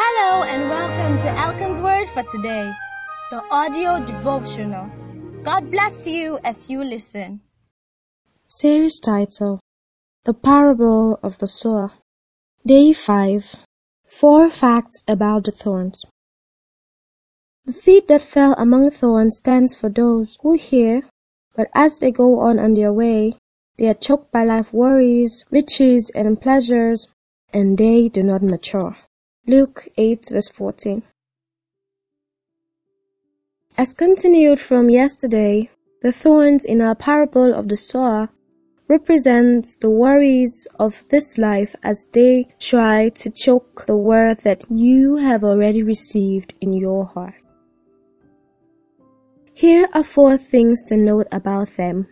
Hello and welcome to Elkan's Word for today, the audio devotional. God bless you as you listen. Series title The Parable of the Sower. Day 5 Four Facts about the Thorns. The seed that fell among thorns stands for those who hear, but as they go on on their way, they are choked by life worries, riches, and pleasures, and they do not mature. Luke 8 verse 14. As continued from yesterday, the thorns in our parable of the sower represents the worries of this life as they try to choke the word that you have already received in your heart. Here are four things to note about them.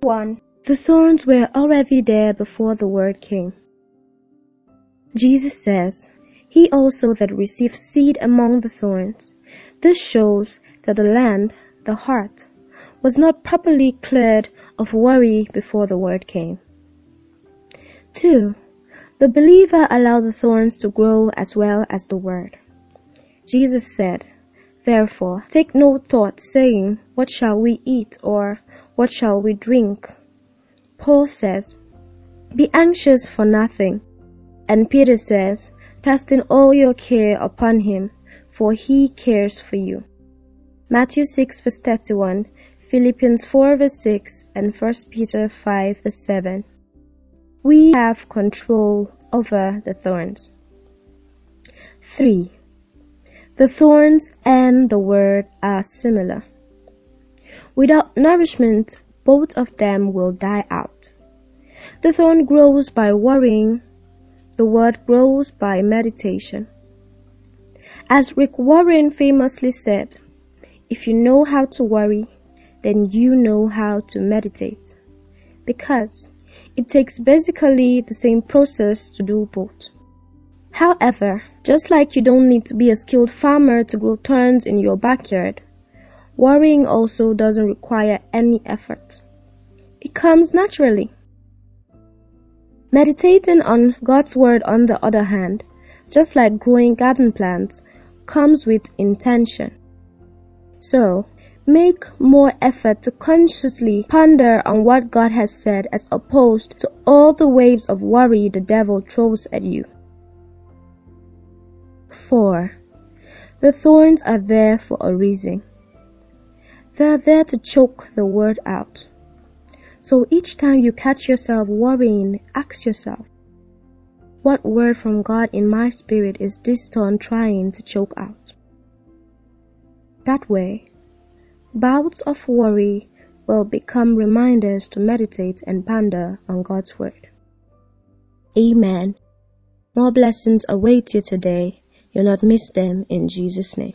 1. The thorns were already there before the word came. Jesus says, He also that received seed among the thorns. This shows that the land, the heart, was not properly cleared of worry before the word came. 2. The believer allowed the thorns to grow as well as the word. Jesus said, Therefore, take no thought, saying, What shall we eat? or What shall we drink? Paul says, Be anxious for nothing. And Peter says, Casting all your care upon him, for he cares for you. Matthew 6 verse 31 Philippians 4 verse 6 and 1 Peter 5 verse 7. We have control over the thorns. 3. The thorns and the word are similar. Without nourishment, both of them will die out. The thorn grows by worrying, the word grows by meditation. As Rick Warren famously said, if you know how to worry, then you know how to meditate. Because it takes basically the same process to do both. However, just like you don't need to be a skilled farmer to grow turns in your backyard, worrying also doesn't require any effort. It comes naturally. Meditating on God's Word, on the other hand, just like growing garden plants, comes with intention. So, Make more effort to consciously ponder on what God has said as opposed to all the waves of worry the devil throws at you. 4. The thorns are there for a reason. They are there to choke the word out. So each time you catch yourself worrying, ask yourself, what word from God in my spirit is this thorn trying to choke out? That way, Bouts of worry will become reminders to meditate and ponder on God's Word. Amen. More blessings await you today. You'll not miss them in Jesus' name.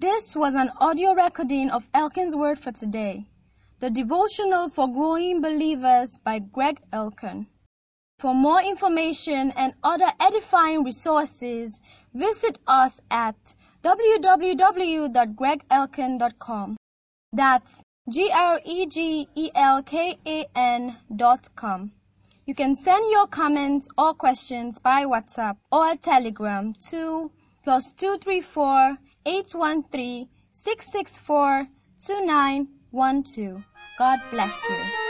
This was an audio recording of Elkan's Word for today, the devotional for growing believers by Greg Elkan. For more information and other edifying resources, visit us at www.gregelkan.com. That's G-R-E-G-E-L-K-A-N dot com. You can send your comments or questions by WhatsApp or Telegram to plus 234 813 664 2912. God bless you.